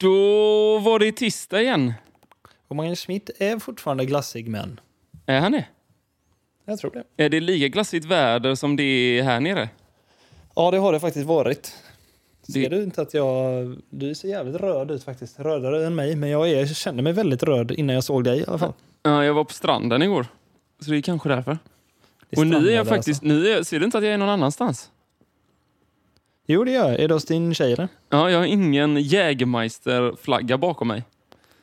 Då var det tisdag igen. Och Magnus Schmidt är fortfarande glassig, men Är han det? jag tror det. Är det lika glassigt väder som det är här nere? Ja, det har det faktiskt varit. Det- Ser du inte att jag... Du ser jävligt röd ut faktiskt. Rödare än mig, men jag, är, jag kände mig väldigt röd innan jag såg dig i alla fall. Ja, jag var på stranden igår. Så det är kanske därför. Det Och nu är jag strandade faktiskt... Nu är, ser du inte att jag är någon annanstans? Jo, det gör jag. Är det hos din tjej eller? Ja, jag har ingen Jägermeister-flagga bakom mig.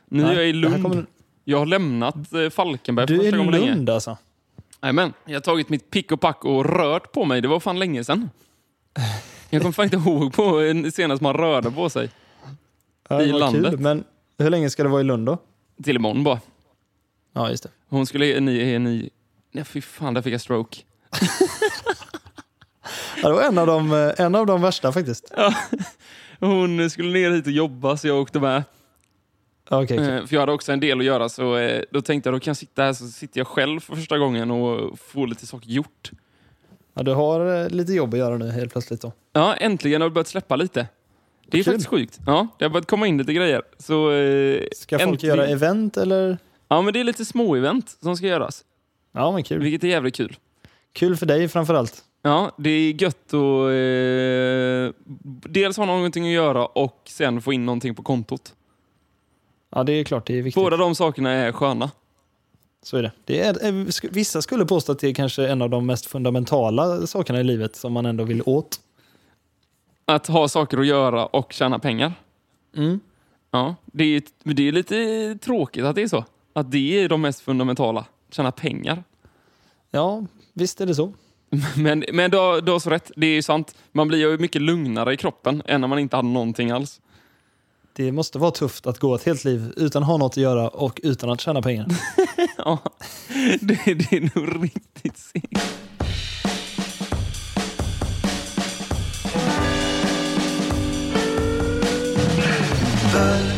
Nu är Nej, jag i Lund. kommer- Jag har lämnat eh, Falkenberg för Du är första i gången på länge. Lund alltså? Jajamän. Jag har tagit mitt pick och pack och rört på mig. Det var fan länge sedan. Jag kommer fan inte ihåg på en- senast man rörde på sig. Ja, I landet. Kul. Men hur länge ska du vara i Lund då? Till imorgon bara. Ja, just det. Hon skulle... Ni, ni, nej, fy fan, där fick jag stroke. Ja, det var en av, de, eh, en av de värsta faktiskt. Hon skulle ner hit och jobba så jag åkte med. Ja, Okej, okej. Eh, För jag hade också en del att göra så eh, då tänkte jag då kan jag sitta här så sitter jag själv för första gången och får lite saker gjort. ja, du har lite jobb att göra nu helt plötsligt då. Ja, äntligen har det börjat släppa lite. Det är Kul. faktiskt sjukt. Ja, det har börjat komma in lite grejer. Så, Ska folk äntligen- göra event eller? Ja, men det är lite små-event som ska göras. Ja, men kul. Vilket är jävligt kul. Kul för dig framförallt. Ja, det är gött att eh, dels ha någonting att göra och sen få in någonting på kontot. Ja, det är klart. Det är viktigt. Båda de sakerna är sköna. Så är det. det är, eh, vissa skulle påstå att det är kanske en av de mest fundamentala sakerna i livet som man ändå vill åt. Att ha saker att göra och tjäna pengar. Mm. Ja, det är, det är lite tråkigt att det är så. Att det är de mest fundamentala. Tjäna pengar. Ja, visst är det så. Men, men du, har, du har så rätt. Det är ju sant. Man blir ju mycket lugnare i kroppen än när man inte hade någonting alls. Det måste vara tufft att gå ett helt liv utan att ha något att göra och utan att tjäna pengar. Ja, det, det är nog riktigt segt. Bullshit.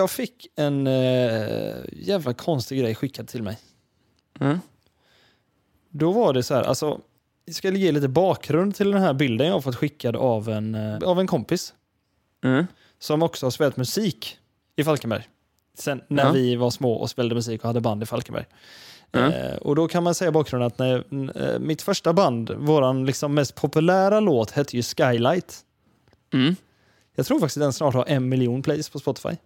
Jag fick en eh, jävla konstig grej skickad till mig. Mm. Då var det så här, alltså, jag ska ge lite bakgrund till den här bilden jag har fått skickad av en, eh, av en kompis Mm. som också har spelat musik i Falkenberg. Sen när Ja. vi var små och spelade musik och hade band i Falkenberg. Mm. Eh, och då kan man säga bakgrunden att när, eh, mitt första band, våran liksom mest populära låt hette ju Skylight. Mm. Jag tror faktiskt den snart har en miljon plays på Spotify.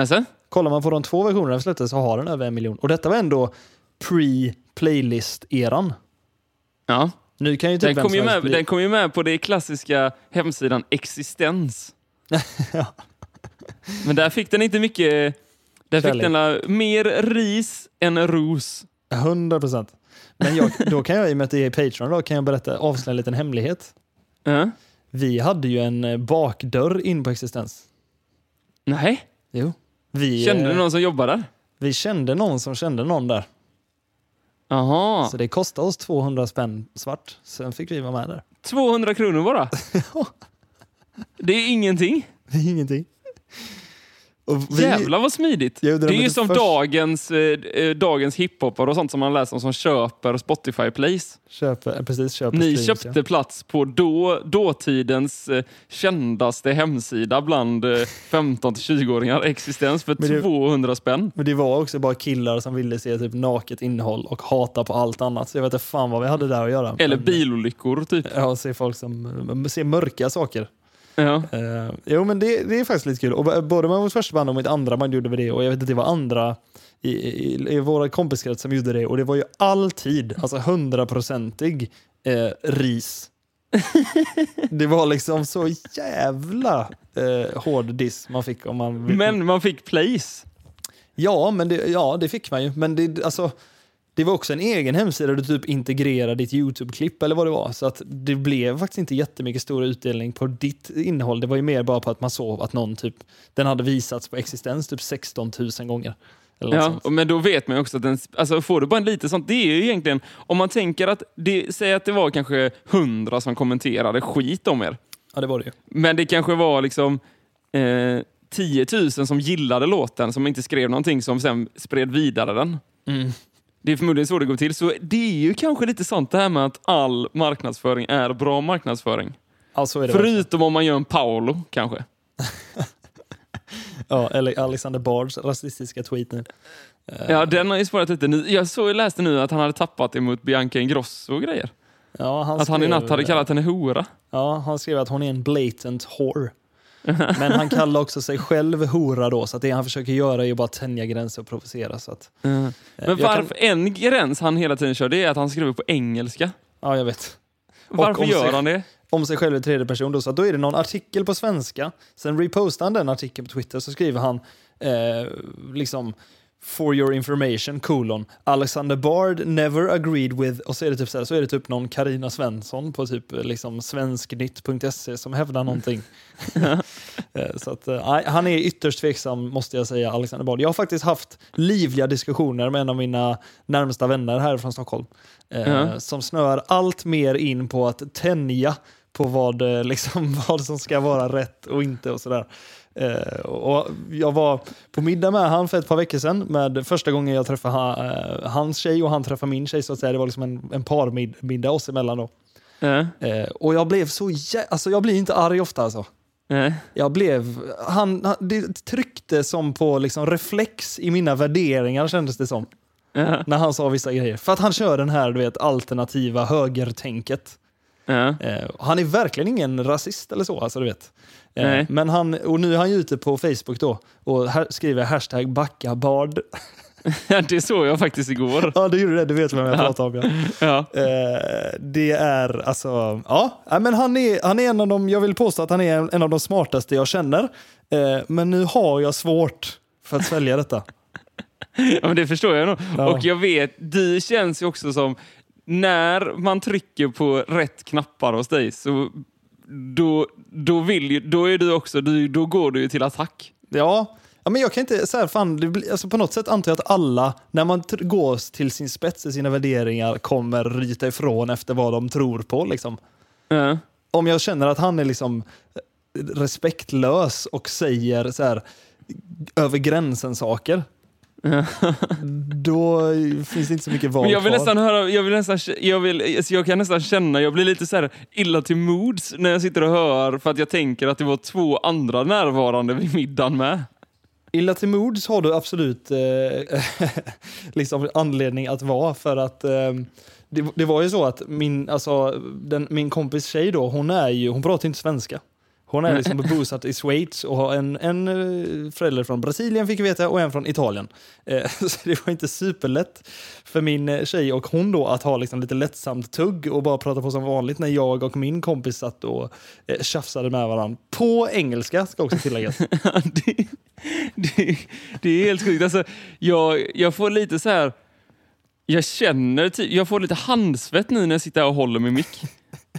Alltså? Kollar man på de två versionerna vi släppte så har den över en miljon. Och detta var ändå pre-playlist-eran. Ja. Nu kan ju typ Den kom, ju som med, bli- den kom ju med på det klassiska hemsidan Existens. Ja. Men där fick den inte mycket... Där fick Kärlek. den la, mer ris än ros. 100 procent. Men jag, då kan jag, i och med att det är Patreon, då kan jag berätta, avslöja en liten hemlighet. Ja. Vi hade ju en eh, bakdörr in på existens. Nej, Jo. Vi, kände eh, du någon som jobbar där? vi kände någon som kände någon där. Jaha. Så det kostade oss 200 spänn svart. Sen fick vi vara med där. 200 kronor bara? Det är ingenting. Det är ingenting. Och vi, Jävlar vad smidigt. Det är ju som först- dagens, eh, eh, dagens hiphopare och sånt som man läser om som köper Spotify Plays. köper, precis, köper Ni streams, köpte plats på då, dåtidens eh, kändaste hemsida bland eh, 15-20-åringar, Existens, för det- 200 spänn. Men det var också bara killar som ville se typ naket innehåll och hata på allt annat. Så jag vet inte fan vad vi hade där att göra. Eller Men- bilolyckor, typ. Ja, se folk som ser mörka saker. Ja. Uh, jo, men det, det är faktiskt lite kul. Och b- både med vårt första band och mitt andra band gjorde vi det. Och jag vet att det var andra i, i, i våra kompiskrets som gjorde det. Och det var ju alltid, alltså hundraprocentig eh, ris. det var liksom så jävla eh, hård diss man fick om man... Men man fick Plays. Ja, men det, ja, det fick man ju. Men det, alltså, det var också en egen hemsida där du typ integrerade ditt YouTube-klipp eller vad det var. Så att det blev faktiskt inte jättemycket stor utdelning på ditt innehåll. Det var ju mer bara på att man såg att någon typ, den hade visats på existens typ 16 000 gånger. Ja, men då vet man ju också att den, alltså får du bara en lite sånt, det är ju egentligen, om man tänker att, det, säg att det var kanske hundra som kommenterade skit om er. Ja, det var det ju. Men det kanske var liksom eh, 10 000 som gillade låten, som inte skrev någonting, som sen spred vidare den. Mm. Det är förmodligen så det går till. Så det är ju kanske lite sånt det här med att all marknadsföring är bra marknadsföring. Ja, är. Förutom om man gör en Paolo, kanske. Ja, eller Alexander Bards rasistiska tweet nu. Eh, Ja, den har ju spårat lite. Jag såg, läste nu att han hade tappat emot Bianca Ingrosso och grejer. Ja, han Att han i natt hade kallat henne hora. Ja, han skrev att hon är en blatant whore. Men han kallar också sig själv hora då, så att det han försöker göra är ju bara att tänja gränser och provocera. Så att, eh, Men varför, kan- en gräns han hela tiden kör, det är att han skriver på engelska. Ja, jag vet. Varför gör sig- han det? Om sig själv i tredje person då, så då är det någon artikel på svenska. Sen repostar han den artikeln på Twitter, så skriver han eh, liksom For your information, colon. Alexander Bard never agreed with... Och så är det typ, så, här, så är det typ någon Karina Svensson på typ liksom svensknytt.se som hävdar någonting. Eh, så att, eh, nej, han är ytterst tveksam måste jag säga, Alexander Bard. Jag har faktiskt haft livliga diskussioner med en av mina närmsta vänner här från Stockholm. Eh, Ja. Som snör allt mer in på att tänja på vad, eh, liksom, vad som ska vara rätt och inte och sådär. Eh, och jag var på middag med han för ett par veckor sedan, med första gången jag träffade ha, eh, hans tjej och han träffade min tjej så att säga. Det var liksom en, en parmiddag oss emellan då. Eh, och jag blev så jä- alltså jag blir inte arg ofta alltså. ja. Jag blev, han, han, det tryckte som på liksom reflex i mina värderingar kändes det som. Ja, När han sa vissa grejer. För att han kör den här du vet, alternativa högertänket. Ja. Eh, han är verkligen ingen rasist eller så, alltså du vet. Eh, Nej. men han, och nu är han ju ute på Facebook då och här skriver hashtag backabard. Ja, det såg jag faktiskt igår. ja, du gjorde det, du vet vem jag Ja. pratar om. Ja. Ja. Eh, det är alltså, ja, men han är, han är en av de, jag vill påstå att han är en, av de smartaste jag känner. Men nu har jag svårt för att svälja detta. ja, men det förstår jag nog. Ja. Och jag vet, du känns ju också som, när man trycker på rätt knappar hos dig så då, då, vill ju, då är du också, då går du ju till attack. Ja, ja men jag kan inte, så här, fan, det blir, alltså på något sätt antar jag att alla, när man går till sin spets i sina värderingar, kommer ryta ifrån efter vad de tror på. Liksom. Ja. Om jag känner att han är liksom eh, respektlös och säger så här, över gränsen saker, då finns det inte så mycket val Men jag vill kvar. nästan höra, jag vill nästan, jag, vill, alltså jag kan nästan känna, jag blir lite så här illa till mods när jag sitter och hör för att jag tänker att det var två andra närvarande vid middagen med. Illa till mods har du absolut eh, liksom anledning att vara för att eh, det, det var ju så att min, alltså, den, min kompis tjej då, hon är ju, hon pratar inte svenska. Hon är liksom bosatt i Schweiz och har en, en eh, förälder från Brasilien fick vi veta och en från Italien. Eh, så det var inte superlätt för min eh, tjej och hon då att ha liksom lite lättsamt tugg och bara prata på som vanligt när jag och min kompis satt och eh, tjafsade med varandra. På engelska ska också tilläggas. det, det, det är helt sjukt. Alltså, jag, jag får lite så här... Jag känner typ, jag får lite handsvett nu när jag sitter här och håller min mick.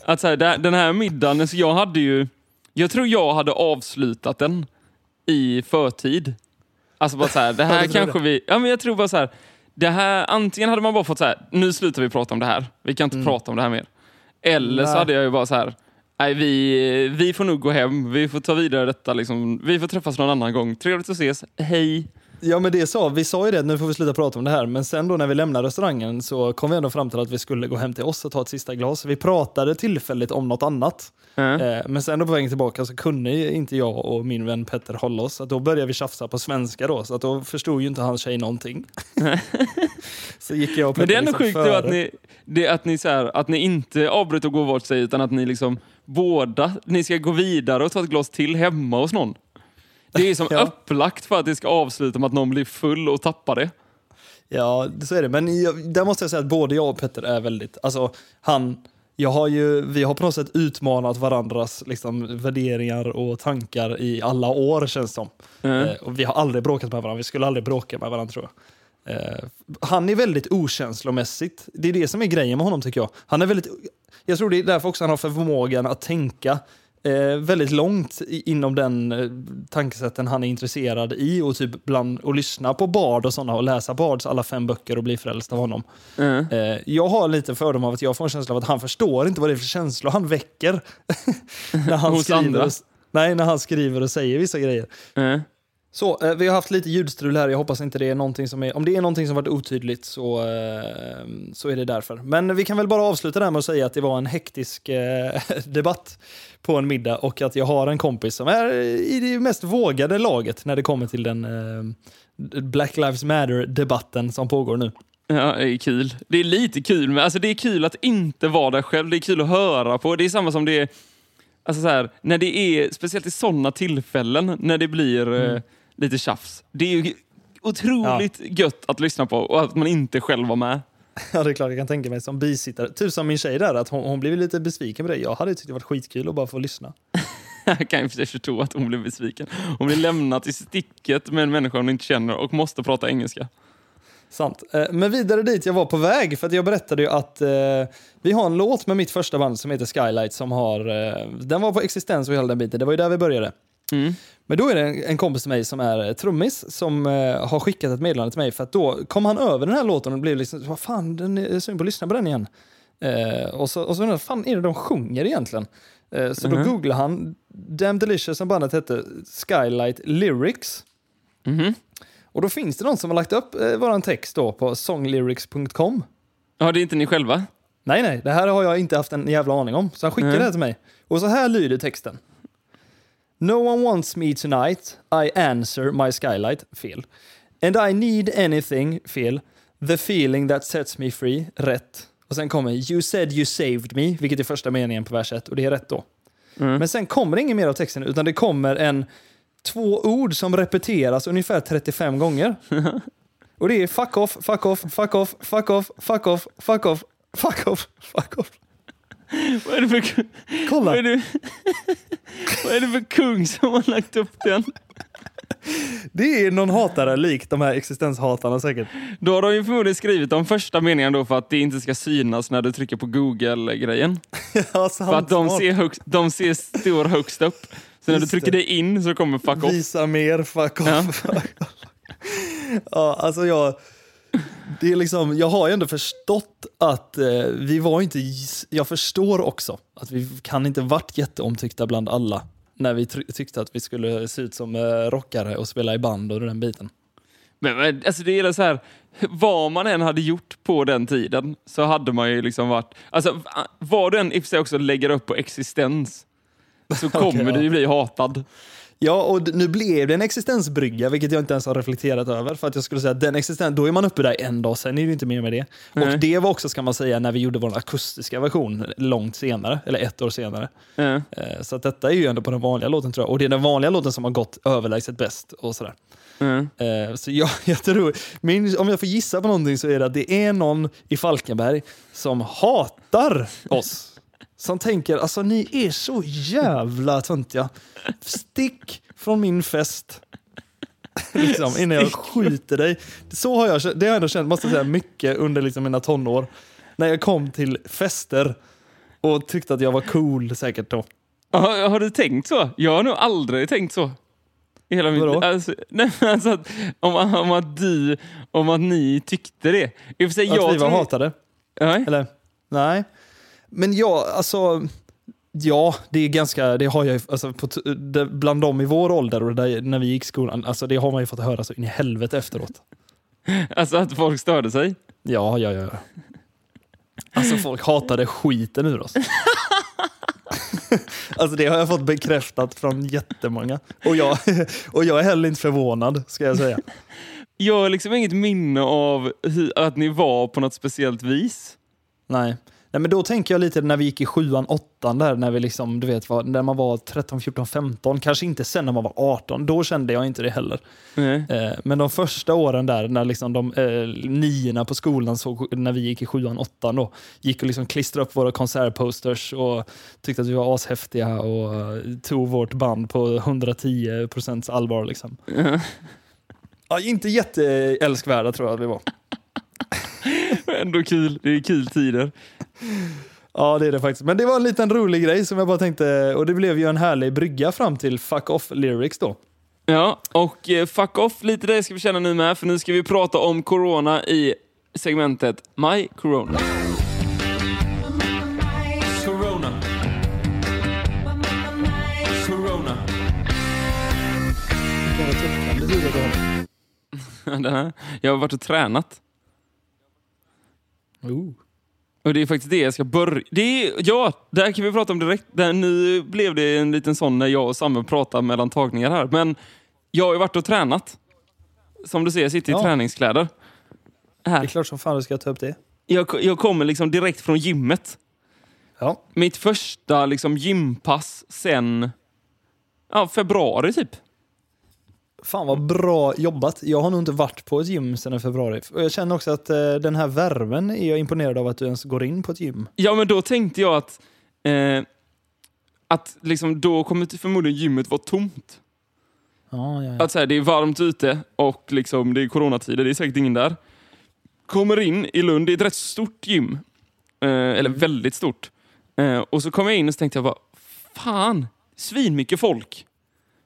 Att så här, den här middagen, så jag hade ju... Jag tror jag hade avslutat den i förtid. Alltså bara så här, det Ja, här tror kanske vi... Ja, men jag tror bara så här, det här, antingen hade man bara fått så här, nu slutar vi prata om det här. Vi kan inte prata om det här mer. Eller så Nej. hade jag ju bara så här, nej vi, vi får nog gå hem, vi får ta vidare detta liksom. Vi får träffas någon annan gång. Trevligt att ses, hej. Ja men det sa, vi sa ju det, nu får vi sluta prata om det här. Men sen då när vi lämnade restaurangen så kom vi ändå fram till att vi skulle gå hem till oss och ta ett sista glas. Vi pratade tillfälligt om något annat. Ja. Eh, men sen då på vägen tillbaka så kunde inte jag och min vän Petter hålla oss. Att då började vi tjafsa på svenska då. Så att då förstod ju inte hans tjej någonting. så gick jag och Petter Men det är ändå liksom sjukt före. att ni, det, att, ni så här, att ni inte avbryter och går vart sig utan att ni liksom båda, ni ska gå vidare och ta ett glas till hemma hos någon. Det är som Ja. upplagt för att det ska avsluta med att någon blir full och tappar det. Ja, så är det. Men jag, där måste jag säga att både jag och Petter är väldigt... Alltså, han, jag har ju, vi har på något sätt utmanat varandras liksom, värderingar och tankar i alla år, känns det som. Mm. Eh, och vi har aldrig bråkat med varandra. Vi skulle aldrig bråka med varandra, tror jag. Eh, han är väldigt okänslomässigt. Det är det som är grejen med honom, tycker jag. Han är väldigt... Jag tror det är därför också han har förmågan att tänka eh, väldigt långt inom den eh, tankesätten han är intresserad i och typ bland och lyssna på Bard och sådana och läsa Bards alla fem böcker och bli frälst av honom. Mm. Eh, jag har lite fördom av att jag får en känsla av att han förstår inte vad det är för känslor han väcker. när han Hos skriver andra? och, nej, när han skriver och säger vissa grejer. Mm. Så, eh, vi har haft lite ljudstrul här. Jag hoppas inte det är någonting som är... Om det är någonting som varit otydligt så, eh, så är det därför. Men vi kan väl bara avsluta där med att säga att det var en hektisk eh, debatt på en middag och att jag har en kompis som är i det mest vågade laget när det kommer till den Black Lives Matter-debatten som pågår nu. Ja, det är kul. Det är lite kul, men alltså det är kul att inte vara där själv. Det är kul att höra på. Det är samma som det är, alltså så här, när det är, speciellt i sådana tillfällen, när det blir eh, lite tjafs. Det är ju otroligt gött att lyssna på och att man inte själv var med. Ja, det är klart jag kan tänka mig som bisittare. Typ som min tjej där, att hon, hon blev lite besviken på det. Jag hade tyckt det varit skitkul att bara få lyssna. Jag kan ju förstå att hon blev besviken. Hon blev lämnad i sticket med en människa hon inte känner och måste prata engelska. Sant. Eh, Men vidare dit jag var på väg, för att jag berättade ju att eh, vi har en låt med mitt första band som heter Skylight som har, eh, den var på existens och hela den biten, det var ju där vi började. Mm. Men då är det en, en kompis till mig som är eh, trummis som eh, har skickat ett meddelande till mig för att då kom han över den här låten och blev liksom, vad fan, den är sugen på att lyssna på den igen. Eh, och så, undrade jag, vad fan är det de sjunger egentligen? Eh, så Mhm. då googlade han, Damn Delicious som bandet hette, Skylight Lyrics. Mhm. Och då finns det någon som har lagt upp eh, våran text då på songlyrics.com. Ja, det är inte ni själva? Nej, nej, det här har jag inte haft en jävla aning om. Så han skickade Mm. det här till mig. Och så här lyder texten. No one wants me tonight. I answer my skylight. Fel. And I need anything. Fel. The feeling that sets me free. Rätt. Och sen kommer You said you saved me, vilket är första meningen på vers 1. Och det är rätt då. Mm. Men sen kommer det inget mer av texten, utan det kommer en två ord som repeteras ungefär 35 gånger. Och det är fuck off, fuck off, fuck off, fuck off, fuck off, fuck off, fuck off, fuck off. Vad är det för, Kolla! vad är det, vad är det för kung som har lagt upp den? Det är någon hatare likt de här existenshatarna säkert. Då har de ju förmodligen skrivit de första meningarna då för att det inte ska synas när du trycker på Google-grejen. Ja, För att de ser, högst, de ser stor högst upp. Så när du trycker det. in så kommer fuck off. Visa mer, fuck off. Ja. ja, alltså jag... Det är liksom, jag har ju ändå förstått att eh, vi var inte... Jag förstår också att vi kan inte varit jätteomtyckta bland alla när vi tyckte att vi skulle se ut som eh, rockare och spela i band och den biten. Men, men alltså det är så här, vad man än hade gjort på den tiden så hade man ju liksom varit... Alltså, vad du än i och för sig också lägger upp på existens så kommer ja. du ju bli hatad. Ja, och nu blev det en existensbrygga, vilket jag inte ens har reflekterat över. För att jag skulle säga den existens, då är man uppe där en dag, sen är det inte mer med det. Nej. Och det var också, ska man säga, när vi gjorde vår akustiska version långt senare, eller ett år senare. Eh, Så att detta är ju ändå på den vanliga låten tror jag. Och det är den vanliga låten som har gått överlägset bäst och sådär. Eh, Så jag, jag tror, min, om jag får gissa på någonting så är det att det är någon i Falkenberg som hatar oss. Som tänker, alltså ni är så jävla töntiga. Stick från min fest. liksom, innan jag skjuter dig. Så har jag, det har jag ändå känt, måste jag säga, mycket under liksom mina tonår. När jag kom till fester och tyckte att jag var cool säkert då. Har, har du tänkt så? Jag har nog aldrig tänkt så. I hela mitt alltså, nej, alltså att, om, om att du, om att ni tyckte det. I och för sig, Att jag vi var hatade. Nej. Eller? Nej. Men ja, alltså... Ja, det är ganska, det har jag ju, alltså, på, det, bland dem i vår ålder och där, när vi gick i skolan, alltså det har man ju fått höra så in i helvete efteråt. Alltså att folk störde sig. Ja, ja, ja. Alltså folk hatade skiten ur oss. alltså det har jag fått bekräftat från jättemånga. Och jag, och jag är heller inte förvånad, ska jag säga. Jag har liksom inget minne av att ni var på något speciellt vis. Nej. Nej, men då tänker jag lite när vi gick i sjuan, åttan där, när vi liksom, du vet, var, när man var 13, 14, 15, kanske inte sen när man var 18, då kände jag inte det heller. Nej. Eh, men de första åren där, när liksom de eh, niorna på skolan, såg, när vi gick i sjuan, åttan då, gick och liksom klistrade upp våra konsertposters och tyckte att vi var ashäftiga och eh, tog vårt band på 110 procents allvar. Liksom. Ja, inte jätteälskvärda tror jag att vi var. Ändå kul. Det är kul tider. Ja, det är det faktiskt. Men det var en liten rolig grej som jag bara tänkte, och det blev ju en härlig brygga fram till Fuck Off Lyrics då. Ja, och eh, fuck off, lite det ska vi känna nu med, för nu ska vi prata om corona i segmentet My Corona. Corona. Corona. Den här. Jag har varit och tränat. Oh. Och det är faktiskt det jag ska börja... Det är, ja, det här kan vi prata om direkt. Där, nu blev det en liten sån när jag och Samme pratar mellan tagningar här. Men jag har ju varit och tränat. Som du ser, jag sitter i Ja. träningskläder. Det är Här. klart som fan du ska ta upp det. Jag, jag kommer liksom direkt från gymmet. Ja. Mitt första liksom gympass sen ja, februari typ. Fan vad bra jobbat. Jag har nog inte varit på ett gym sedan februari. Och jag känner också att eh, den här värmen är jag imponerad av att du ens går in på ett gym. Ja, men då tänkte jag att, eh, att liksom, då kommer förmodligen gymmet vara tomt. Ja, ja, ja. Att så här, det är varmt ute och liksom, det är coronatider, det är säkert ingen där. Kommer in i Lund, det är ett rätt stort gym. Eh, eller väldigt stort. Eh, och så kom jag in och så tänkte jag bara, fan, svinmycket folk.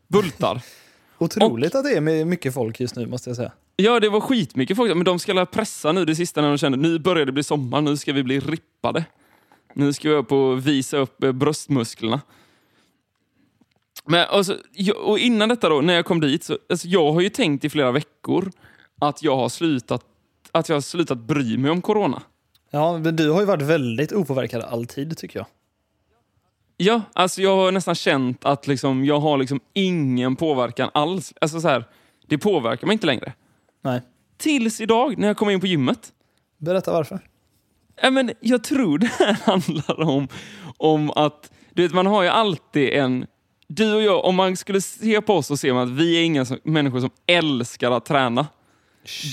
Bultar. Otroligt att det är med mycket folk just nu måste jag säga. Ja, det var skitmycket folk. Men de ska pressa nu det sista när de kände nu börjar det bli sommar, nu ska vi bli rippade. Nu ska vi upp och visa upp eh, bröstmusklerna. Men alltså, och innan detta då, när jag kom dit, så, alltså, jag har ju tänkt i flera veckor att jag har slutat, att jag har slutat bry mig om corona. Ja, men du har ju varit väldigt opåverkad alltid tycker jag. Ja, alltså jag har nästan känt att liksom, jag har liksom ingen påverkan alls. Alltså så här, det påverkar mig inte längre. Nej. Tills idag när jag kom in på gymmet. Berätta varför. Ja, men jag tror det här handlar om, om att du vet, man har ju alltid en... Du och jag, om man skulle se på oss så ser man att vi är inga som, människor som älskar att träna.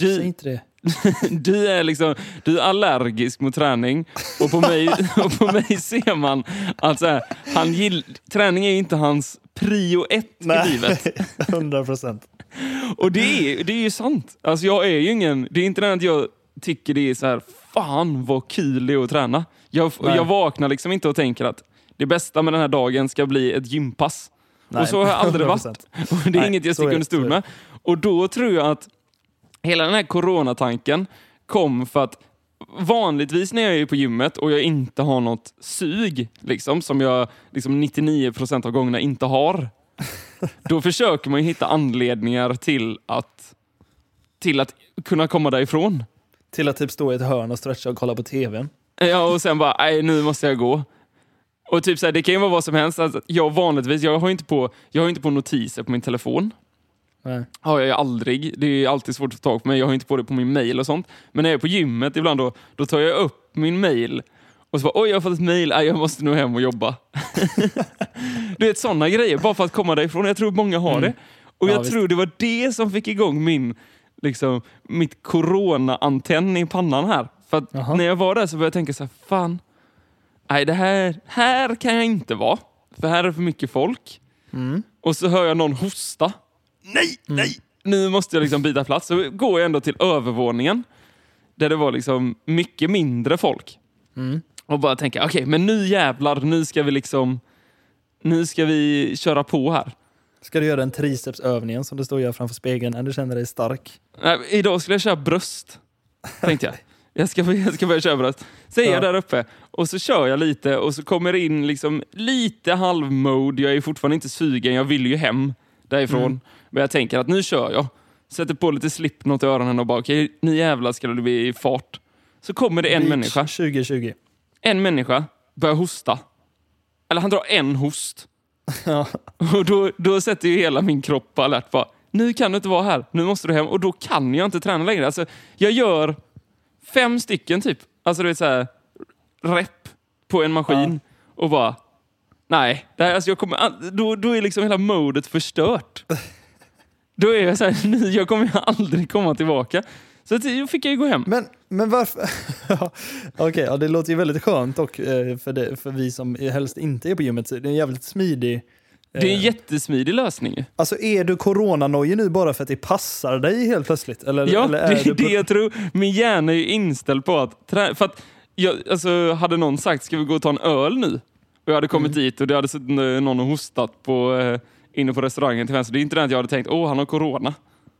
Du- Säg inte det. Du är, liksom, du är allergisk mot träning och på mig, och på mig ser man att så här, han gill, träning är inte hans prio ett i livet. 100 procent. Och det är, det är ju sant. Alltså jag är ju ingen... Det är inte det att jag tycker det är så här, fan vad kul det är att träna. Jag, Nej. jag vaknar liksom inte och tänker att det bästa med den här dagen ska bli ett gympass. Nej, och så har jag aldrig 100%. varit. Och det är Nej, inget jag sticker under stol med. Och då tror jag att hela den här coronatanken kom för att vanligtvis när jag är på gymmet och jag inte har något sug, liksom, som jag liksom 99% av gångerna inte har, då försöker man ju hitta anledningar till att, till att kunna komma därifrån. Till att typ stå i ett hörn och stretcha och kolla på tvn. Ja, och sen bara, nej nu måste jag gå. Och typ så här, det kan ju vara vad som helst. Alltså, jag vanligtvis, jag har inte på, jag har inte på notiser på min telefon. Nej. har jag ju aldrig. Det är alltid svårt att få tag på mig. Jag har inte på det på min mail och sånt. Men när jag är på gymmet ibland då, då tar jag upp min mail och så bara, oj jag har fått ett mail, jag måste nog hem och jobba. du vet sådana grejer, bara för att komma därifrån. Jag tror många har det. Och Ja, jag visst. tror det var det som fick igång min, liksom, mitt corona-antenn i pannan här. För att när jag var där så började jag tänka så här, fan, nej det här, här kan jag inte vara. För här är för mycket folk. Mm. Och så hör jag någon hosta. Nej, nej! Nu måste jag liksom byta plats. Så går jag ändå till övervåningen. Där det var liksom mycket mindre folk. Mm. Och bara tänka, okej, men nu jävlar, nu ska vi liksom... Nu ska vi köra på här. Ska du göra den tricepsövningen som du står och gör framför spegeln när du känner dig stark? Nej, idag skulle jag köra bröst, tänkte jag. Jag ska, jag ska börja köra bröst. Så är Ja. jag där uppe och så kör jag lite och så kommer det in liksom lite halvmode. Jag är fortfarande inte sugen, jag vill ju hem därifrån. Mm. Men jag tänker att nu kör jag. Sätter på lite slipknot i öronen och bara okej, nu jävlar ska det bli fart. Så kommer det en Beach människa. 2020. En människa börjar hosta. Eller han drar en host. Ja. Och då, då sätter ju hela min kropp på alert. Bara, nu kan du inte vara här, nu måste du hem. Och då kan jag inte träna längre. Alltså, jag gör fem stycken typ, alltså du vet så här, rep på en maskin och bara, nej, det här, alltså jag kommer, då, då är liksom hela modet förstört. Då är jag så här, jag kommer aldrig komma tillbaka. Så då fick jag ju gå hem. Men, men varför? Okej, ja, det låter ju väldigt skönt och eh, för, det, för vi som helst inte är på gymmet. Det är en jävligt smidig... Det är en eh, jättesmidig lösning. Alltså är du coronanojig nu bara för att det passar dig helt plötsligt? Eller, Ja, eller det är är du det jag tror. Min hjärna är ju inställd på att... För att jag, alltså, hade någon sagt ska vi gå och ta en öl nu? Och jag hade kommit dit och det hade suttit någon och hostat på, eh, inne på restaurangen till vänster. Det är inte det att jag hade tänkt åh han har corona.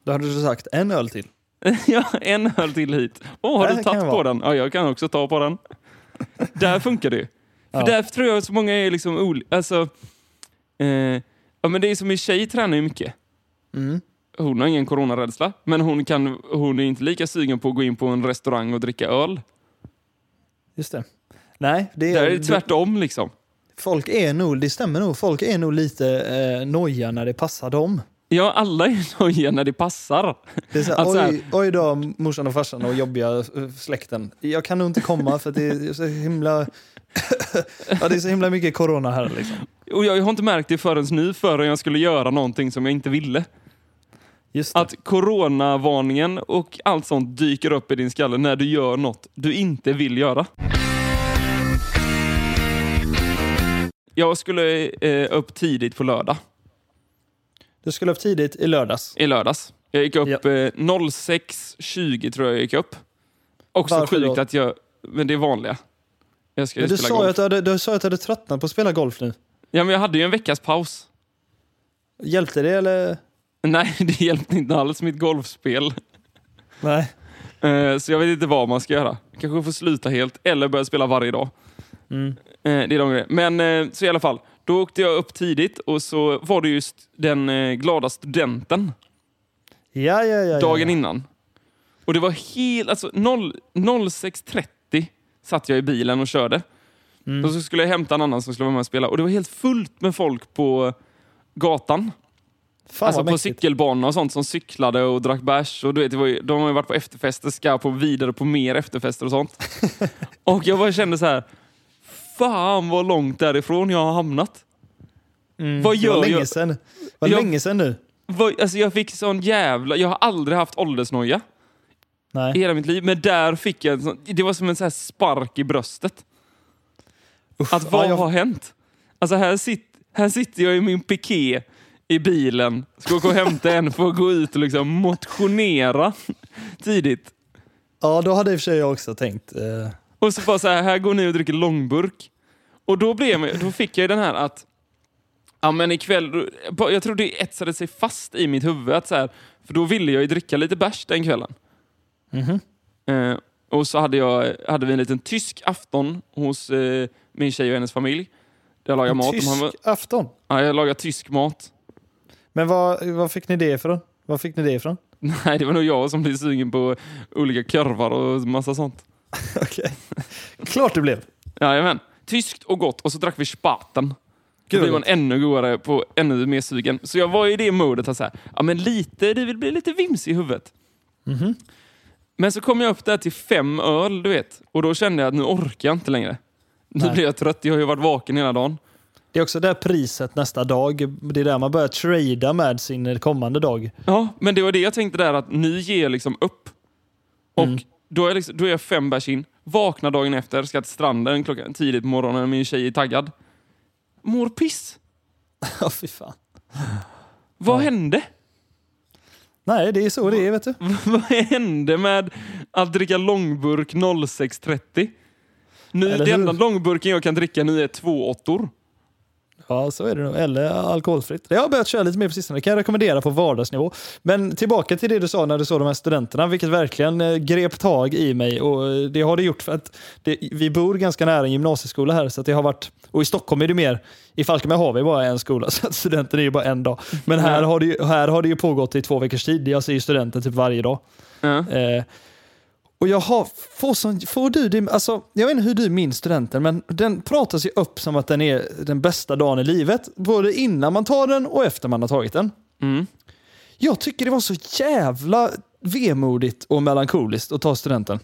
Då hade du sagt en öl till. ja, en öl till hit. Åh, har Där du tagit på vara. den? Ja, jag kan också ta på den. där funkar det. För Ja. där tror jag så många är liksom olika. Alltså, eh, ja, men det är som min tjej tränar ju mycket. Mm. Hon har ingen coronarädsla, men hon, kan, hon är inte lika sugen på att gå in på en restaurang och dricka öl. Just det. Nej, det är, är det tvärtom liksom. Folk är nog, det stämmer nog, folk är nog lite eh, noja när det passar dem. Ja, alla är nojiga när det passar. Det är så här, Att så här- oj, oj då, morsan och farsan och jobbiga eh, släkten. Jag kan nog inte komma för det är så himla... ja, det är så himla mycket corona här liksom. Och jag har inte märkt det förrän nu, förrän jag skulle göra någonting som jag inte ville. Att coronavarningen och allt sånt dyker upp i din skalle när du gör något du inte vill göra. Jag skulle eh, upp tidigt på lördag, Du skulle upp tidigt i lördags. i lördags. Jag gick upp Ja. eh, 06.20 tror jag jag gick upp. Också Varför sjukt då? att jag... Men det är vanliga. Jag ska Men du spela sa, golf. att du, hade, du sa att du hade tröttnat på att spela golf nu. Ja, men jag hade ju en veckas paus. Hjälpte det eller? Nej, det hjälpte inte alls mitt golfspel. Nej. Eh, Så jag vet inte vad man ska göra. Kanske få sluta helt eller börja spela varje dag. Mm. Eh, Det är de grejerna. Men eh, så i alla fall, då åkte jag upp tidigt och så var det just den eh, glada studenten Ja, ja, ja. dagen ja. innan. Och det var helt, alltså 0 06.30 satt jag i bilen och körde. Mm. Och så skulle jag hämta en annan som skulle vara med och spela. Och det var helt fullt med folk på gatan. Fan alltså på mäktigt. cykelbanor och sånt som cyklade och drack bärs. Och du vet, ju, de har ju varit på efterfester, ska på vidare på mer efterfester och sånt. och jag bara kände så här. Fan vad långt därifrån jag har hamnat. Mm. vad Det var gör länge jag? sedan. Det var Jag- länge sedan nu. Vad- Alltså jag fick sån jävla... Jag har aldrig haft åldersnoja i Nej. hela mitt liv. Men där fick jag en sån, Det var som en sån här spark i bröstet. Usch, Att vad ja, jag, har hänt? Alltså här, sit, här sitter jag i min piké i bilen, ska gå och hämta en för att gå ut och liksom motionera tidigt. ja, då hade i och för sig jag också tänkt. Eh, Och så bara så här, här går ni och dricker långburk. Och då, blev jag, då fick jag den här att, ja men ikväll, jag tror det etsade sig fast i mitt huvud. Att så här, för då ville jag ju dricka lite bärs den kvällen. mhm. Eh, och så hade, jag, hade vi en liten tysk afton hos eh, min tjej och hennes familj. Där jag lagade mat. De Tysk har- afton. Ja, jag lagade tysk mat. Men vad, vad fick ni det ifrån? Vad fick ni det ifrån? Nej, det var nog jag som blev sugen på olika korvar och massa sånt. Okej. Klart det blev. Jajamän. Tyskt och gott och så drack vi spaten. Då Gud, blir man ännu godare på ännu mer sugen. Så jag var i det modet att säga, ja men lite, det vill bli lite vims i huvudet. Mhm. Men så kom jag upp där till fem öl, du vet. Och då kände jag att nu orkar jag inte längre. Nu Nej. blir jag trött, jag har ju varit vaken hela dagen. Det är också där priset nästa dag. Det är där man börjar trada med sin kommande dag. Ja, men det var det jag tänkte där att nu ger jag liksom upp. Och Mm. Då, är jag liksom, då är jag fem bärs in, vaknar dagen efter, ska till stranden klockan tidigt på morgonen, min tjej är taggad. Mår piss. Ja, fy fan. Vad Ja. hände? Nej, det är så det är, vet du. Vad hände med att dricka långburk 06.30? Nu, den enda långburken jag kan dricka nu är två åttor. Ja, så är det nog. Eller alkoholfritt. Det har jag börjat köra lite mer på sistone. Det kan jag rekommendera på vardagsnivå. Men tillbaka till det du sa när du såg de här studenterna, vilket verkligen eh, grep tag i mig. Och eh, det har det gjort för att det, vi bor ganska nära en gymnasieskola här. Så det har varit, och i Stockholm är det mer, i Falkenberg har vi bara en skola, så att studenten är ju bara en dag. Men här Ja. har det ju, här har det ju pågått i två veckors tid. Jag ser ju studenter typ varje dag. Ja. Eh, och jag har, får, sån, får du det, alltså, jag vet inte hur du minns studenten, men den pratas ju upp som att den är den bästa dagen i livet. Både innan man tar den och efter man har tagit den. Mm. Jag tycker det var så jävla vemodigt och melankoliskt att ta studenten.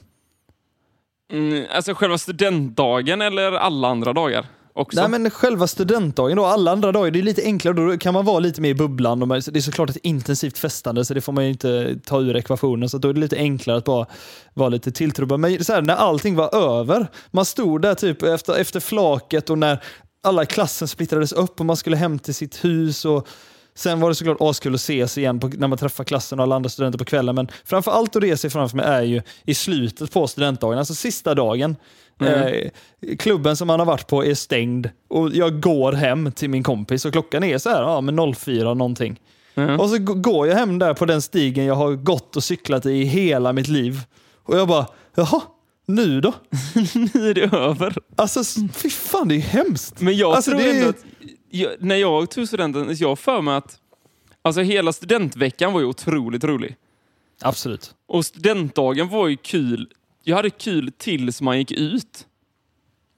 Mm, alltså själva studentdagen eller alla andra dagar också? Nej men själva studentdagen då, alla andra dagar, det är lite enklare. Då kan man vara lite mer i bubblan. Och Det är såklart ett intensivt festande så det får man ju inte ta ur ekvationen. Så då är det lite enklare att bara vara lite tilltrubbad. Men så här, när allting var över, man stod där typ efter, efter flaket och när alla i klassen splittrades upp och man skulle hem till sitt hus och Sen var det såklart askul att ses igen på, när man träffar klassen och alla andra studenter på kvällen. Men framför allt jag ser framför mig är ju i slutet på studentdagen, alltså sista dagen. Eh, klubben som man har varit på är stängd och jag går hem till min kompis och klockan är så här, ja, men 04 någonting. Ja. Och så går jag hem där på den stigen jag har gått och cyklat i hela mitt liv. Och jag bara, jaha, nu då? Nu är det över. Alltså, fy fan, det är hemskt. Men jag Alltså, tror det är- ändå att, jag, när jag tog studenten, jag för mig att alltså hela studentveckan var ju otroligt rolig. Absolut. Och studentdagen var ju kul. Jag hade kul tills man gick ut.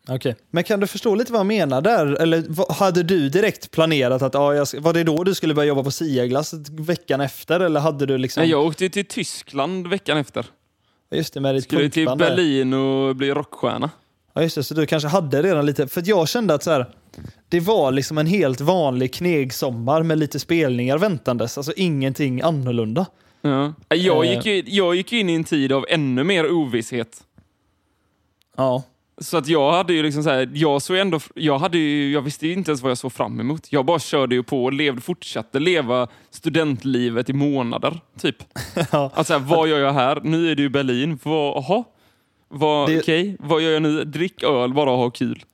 Okej. Men kan du förstå lite vad jag menar där? Eller hade du direkt planerat att, ja, jag, var det då du skulle börja jobba på Siaglass veckan efter? Eller hade du liksom... Nej, Jag åkte till Tyskland veckan efter. Just det, med ditt Skulle till. Berlin och bli rockstjärna. Ja, just det. Så du kanske hade redan lite... För jag kände att så här, det var liksom en helt vanlig knegsommar med lite spelningar väntandes. Alltså ingenting annorlunda. Ja. Jag, Eh. gick ju, jag gick in i en tid av ännu mer ovisshet. Ja. Så att jag hade ju liksom så här, jag såg ändå, jag hade ju, jag visste ju inte ens vad jag såg fram emot. Jag bara körde ju på och levde, fortsatte leva studentlivet i månader, typ. Ja. Alltså, här, vad gör jag här? Nu är det ju Berlin. Vad, aha. Vad, Det- okej, vad gör jag nu? Drick öl, bara ha kul.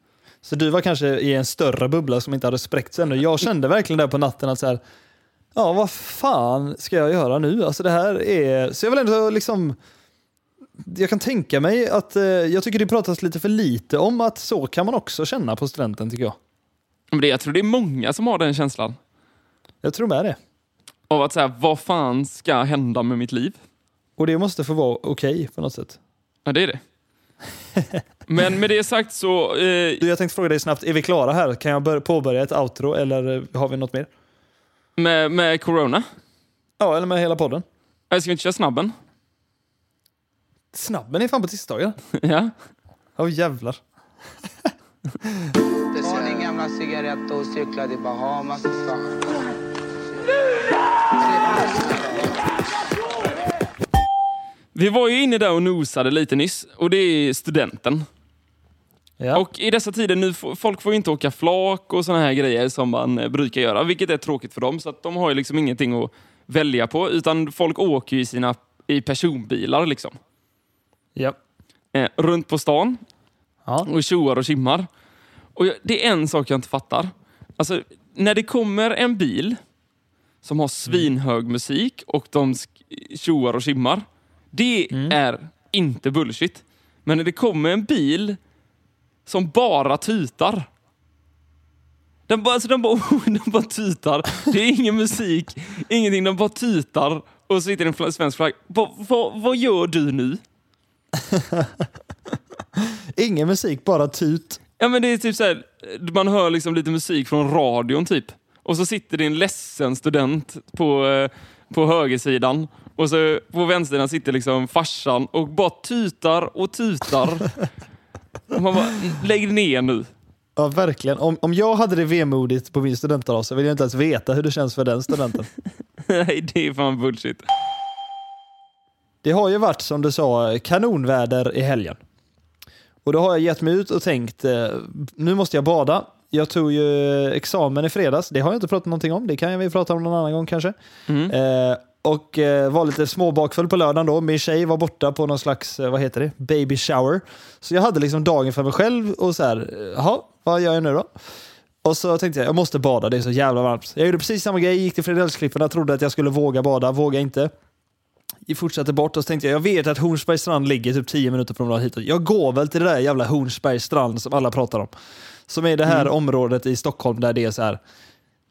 Så du var kanske i en större bubbla som inte hade spräckts ännu. Jag kände verkligen där på natten att så här, ja vad fan ska jag göra nu? Alltså det här är... Så jag vill ändå liksom... Jag kan tänka mig att eh, jag tycker det pratas lite för lite om att så kan man också känna på studenten tycker jag. Men det, jag tror det är många som har den känslan. Jag tror med det. Av att säga, vad fan ska hända med mitt liv? Och det måste få vara okej på något sätt. Ja, det är det. Men med det sagt så... Eh, Du, jag tänkte fråga dig snabbt, är vi klara här? Kan jag bör- påbörja ett outro eller eh, har vi något mer? med, med corona. Ja, eller med hela podden. Jag ska vi inte köra snabben? Snabben är fan på tisdagar. ja. Åh jävlar. Ta din gamla cigarett och cykla till Bahamas. Fan. Vi var ju inne där och nosade lite nyss och det är studenten. Ja. Och i dessa tider nu, folk får ju inte åka flak och såna här grejer som man eh, brukar göra, vilket är tråkigt för dem. Så att de har ju liksom ingenting att välja på, utan folk åker i sina i personbilar liksom. ja. Eh, runt på stan ja. och tjoar och kimmar. Och jag, det är en sak jag inte fattar. Alltså, när det kommer en bil som har svinhög musik och de tjoar och kimmar. Det är inte bullshit. Men när det kommer en bil som bara tutar. Den bara, alltså den bara, den bara tutar. Det är ingen musik, ingenting. Den bara tutar och så sitter en svensk flagg. Va, va, vad gör du nu? Ingen musik, bara tut. Ja men det är typ så här, man hör liksom lite musik från radion typ. Och så sitter det en ledsen student på, eh, på högersidan. Och så på vänstersidan sitter liksom farsan och bara tutar och tutar. Och man bara, lägg ner nu. Ja, verkligen. Om, om jag hade det vemodigt på min studentdag så vill jag inte ens veta hur det känns för den studenten. Nej, det är fan bullshit. Det har ju varit, som du sa, kanonväder i helgen. Och då har jag gett mig ut och tänkt, eh, nu måste jag bada. Jag tog ju examen i fredags, det har jag inte pratat någonting om, det kan vi prata om någon annan gång kanske. Mm. Eh, och eh, var lite småbakfull på lördagen då. Min tjej var borta på någon slags, eh, vad heter det, baby shower. Så jag hade liksom dagen för mig själv och så här, eh, jaha, vad gör jag nu då? Och så tänkte jag, jag måste bada, det är så jävla varmt. Jag gjorde precis samma grej, gick till Fredriksklipporna, trodde att jag skulle våga bada, våga inte. Jag fortsatte bort och så tänkte jag, jag vet att Hornsbergs strand ligger typ 10 minuter promenad hitåt. Jag går väl till det där jävla Hornsbergs strand som alla pratar om. Som är det här området i Stockholm där det är så här.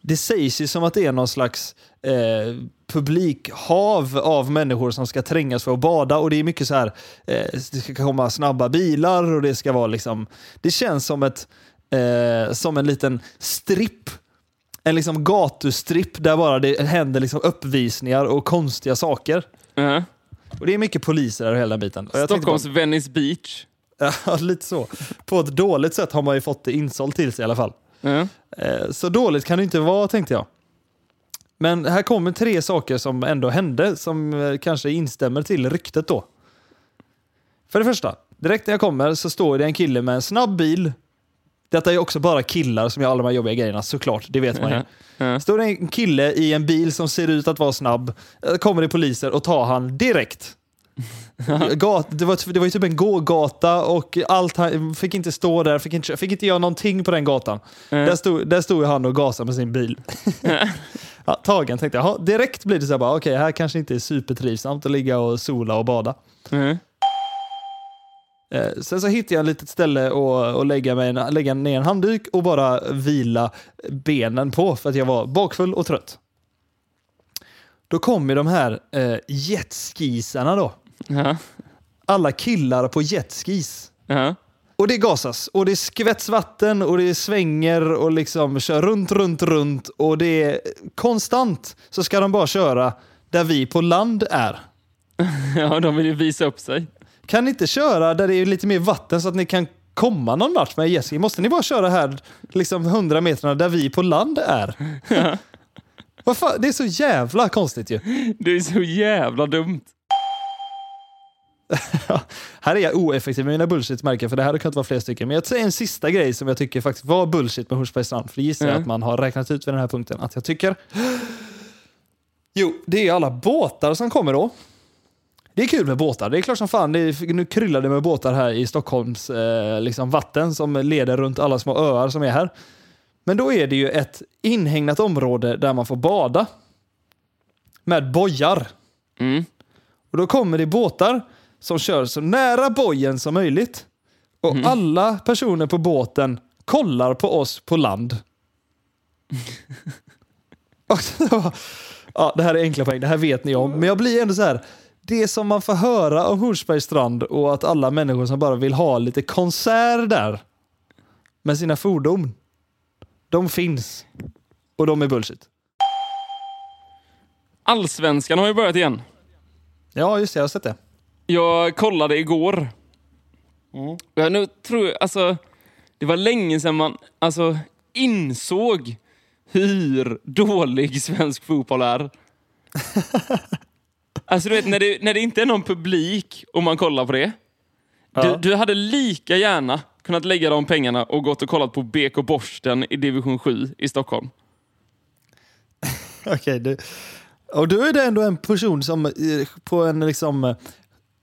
Det sägs ju som att det är någon slags eh, publikhav av människor som ska trängas för att bada och det är mycket så här, eh, det ska komma snabba bilar och det ska vara liksom, det känns som ett, eh, som en liten stripp en liksom gatustripp där bara det händer liksom uppvisningar och konstiga saker. Ja. Och det är mycket poliser där och hela den biten. Stockholms Venice Beach. Ja, lite så. På ett dåligt sätt har man ju fått det insålt till sig i alla fall. Eh, Så dåligt kan det inte vara, tänkte jag. Men här kommer tre saker som ändå hände som eh, kanske instämmer till ryktet då. För det första, direkt när jag kommer så står det en kille med en snabb bil Detta är också bara killar som gör alla de här jobbiga grejerna, såklart. Det vet man ju. Ja. Står det en kille i en bil som ser ut att vara snabb, eh, kommer det poliser och tar han direkt. Gat, det, var, det var ju typ en gågata och allt han fick inte stå där, fick inte, fick inte göra någonting på den gatan. Mm. Där, stod, där stod han och gasade med sin bil. ja, tagen tänkte jag. Ja, direkt blir det så här okej, här kanske inte är supertrivsamt att ligga och sola och bada. Mm. Eh, sen så hittade jag ett litet ställe att lägga, mig, lägga ner en handduk och bara vila benen på för att jag var bakfull och trött. Då kom ju de här eh, jetskisarna då. Ja. Alla killar på jetskis. Ja. Och det gasas och det skvätts vatten och det svänger och liksom kör runt, runt, runt och det är konstant så ska de bara köra där vi på land är. ja, de vill ju visa upp sig. Kan ni inte köra där det är lite mer vatten så att ni kan komma någon vart med jetski? Måste ni bara köra här liksom 100 metrarna där vi på land är? Vad fan? Det är så jävla konstigt ju. Det är så jävla dumt. Här är jag oeffektiv med mina bullshit märker för det här hade kunnat vara flera stycken. Men jag säger en sista grej som jag tycker faktiskt var bullshit med Hornsbergs strand. För det gissar jag Mm. att man har räknat ut vid den här punkten att jag tycker. Jo, det är alla båtar som kommer då. Det är kul med båtar. Det är klart som fan. Det är, nu kryllar det med båtar här i Stockholms eh, liksom vatten som leder runt alla små öar som är här. Men då är det ju ett inhägnat område där man får bada. Med bojar. Mm. Och då kommer det båtar som kör så nära bojen som möjligt. Och alla personer på båten kollar på oss på land. Ja, det här är enkla poäng, det här vet ni om. Men jag blir ändå så här. Det som man får höra om Hornsbergs strand och att alla människor som bara vill ha lite konsert där med sina fordon. De finns. Och de är bullshit. Allsvenskan har ju börjat igen. Ja, just det. Jag har sett det. Jag kollade igår. Och Jag nu tror, alltså, det var länge sedan man alltså, insåg hur dålig svensk fotboll är. Alltså du vet, när det, när det inte är någon publik och man kollar på det. Du, Ja. du hade lika gärna kunnat lägga de pengarna och gått och kollat på BK Borsten i division 7 i Stockholm. Okej, du. Och du är det ändå en person som eh, på en liksom...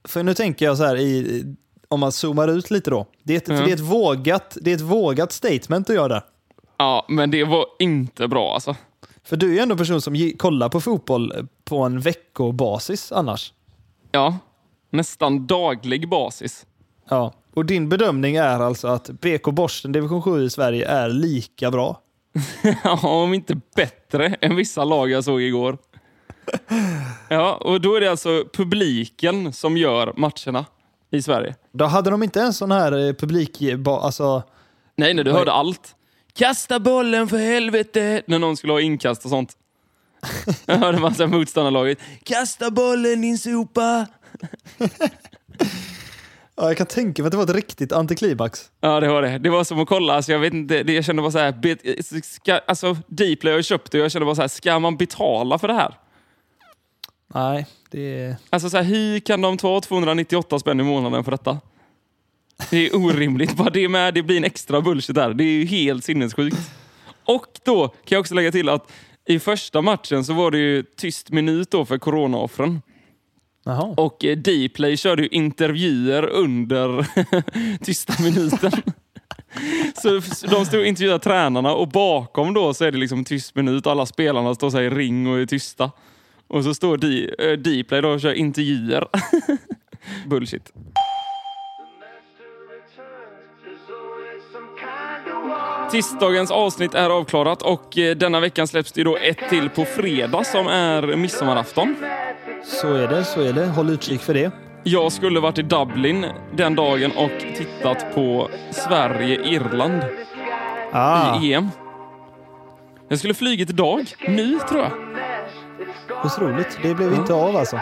För nu tänker jag så här, i, om man zoomar ut lite då. Det är ett, Ja. det är ett, vågat, det är ett vågat statement du gör där. Ja, men det var inte bra alltså. För du är ju ändå en person som kollar på fotboll eh, på en veckobasis annars. Ja, nästan daglig basis. Ja. Och din bedömning är alltså att BK Borsten division 7 i Sverige är lika bra? Ja, om inte bättre än vissa lag jag såg igår. Ja, och då är det alltså publiken som gör matcherna i Sverige. Då hade de inte en sån här eh, publik... ba- Alltså, Nej, nej, du hörde allt. Kasta bollen för helvete! När någon skulle ha inkast och sånt. Jag hörde massa motståndarlaget. Kasta bollen din sopa! ja, jag kan tänka mig att det var ett riktigt antiklimax. Ja, det var det. Det var som att kolla. Alltså, jag, vet inte, det, jag kände bara så här... Bet, ska, alltså, Dplay har ju köpt det och jag kände bara så här, ska man betala för det här? Nej, det är... Alltså så här, hur kan de ta 298 spänn i månaden för detta? Det är orimligt. Bara det med, det blir en extra bullshit där. Det är ju helt sinnessjukt. Och då kan jag också lägga till att i första matchen så var det ju tyst minut då för coronaoffren. Jaha. Och eh, Dplay körde ju intervjuer under tysta minuten. Så de stod och intervjuade tränarna och bakom då så är det liksom tyst minut alla spelarna står så i ring och är tysta. Och så står D- eh, Dplay då och kör intervjuer. Bullshit. Tisdagens avsnitt är avklarat och eh, denna veckan släpps det då ett till på fredag som är midsommarafton. Så är det, så är det. Håll utkik för det. Jag skulle varit i Dublin den dagen och tittat på Sverige-Irland Ah, i EM. Jag skulle flugit idag, nu tror jag. Otroligt. Det blev inte av alltså.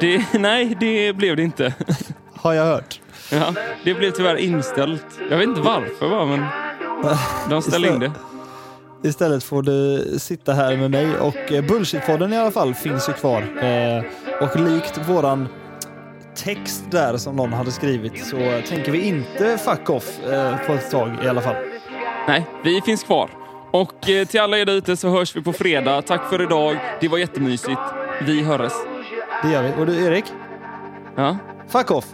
Det, nej, det blev det inte. Har jag hört. Ja, det blev tyvärr inställt. Jag vet inte varför bara, men de ställde in det. Istället får du sitta här med mig och eh, Bullshitpodden i alla fall finns ju kvar. Eh, och likt våran text där som någon hade skrivit så tänker vi inte fuck off eh, på ett tag i alla fall. Nej, vi finns kvar. Och eh, till alla er där ute så hörs vi på fredag. Tack för idag. Det var jättemysigt. Vi hörs. Det gör vi. Och du Erik, Ja. fuck off!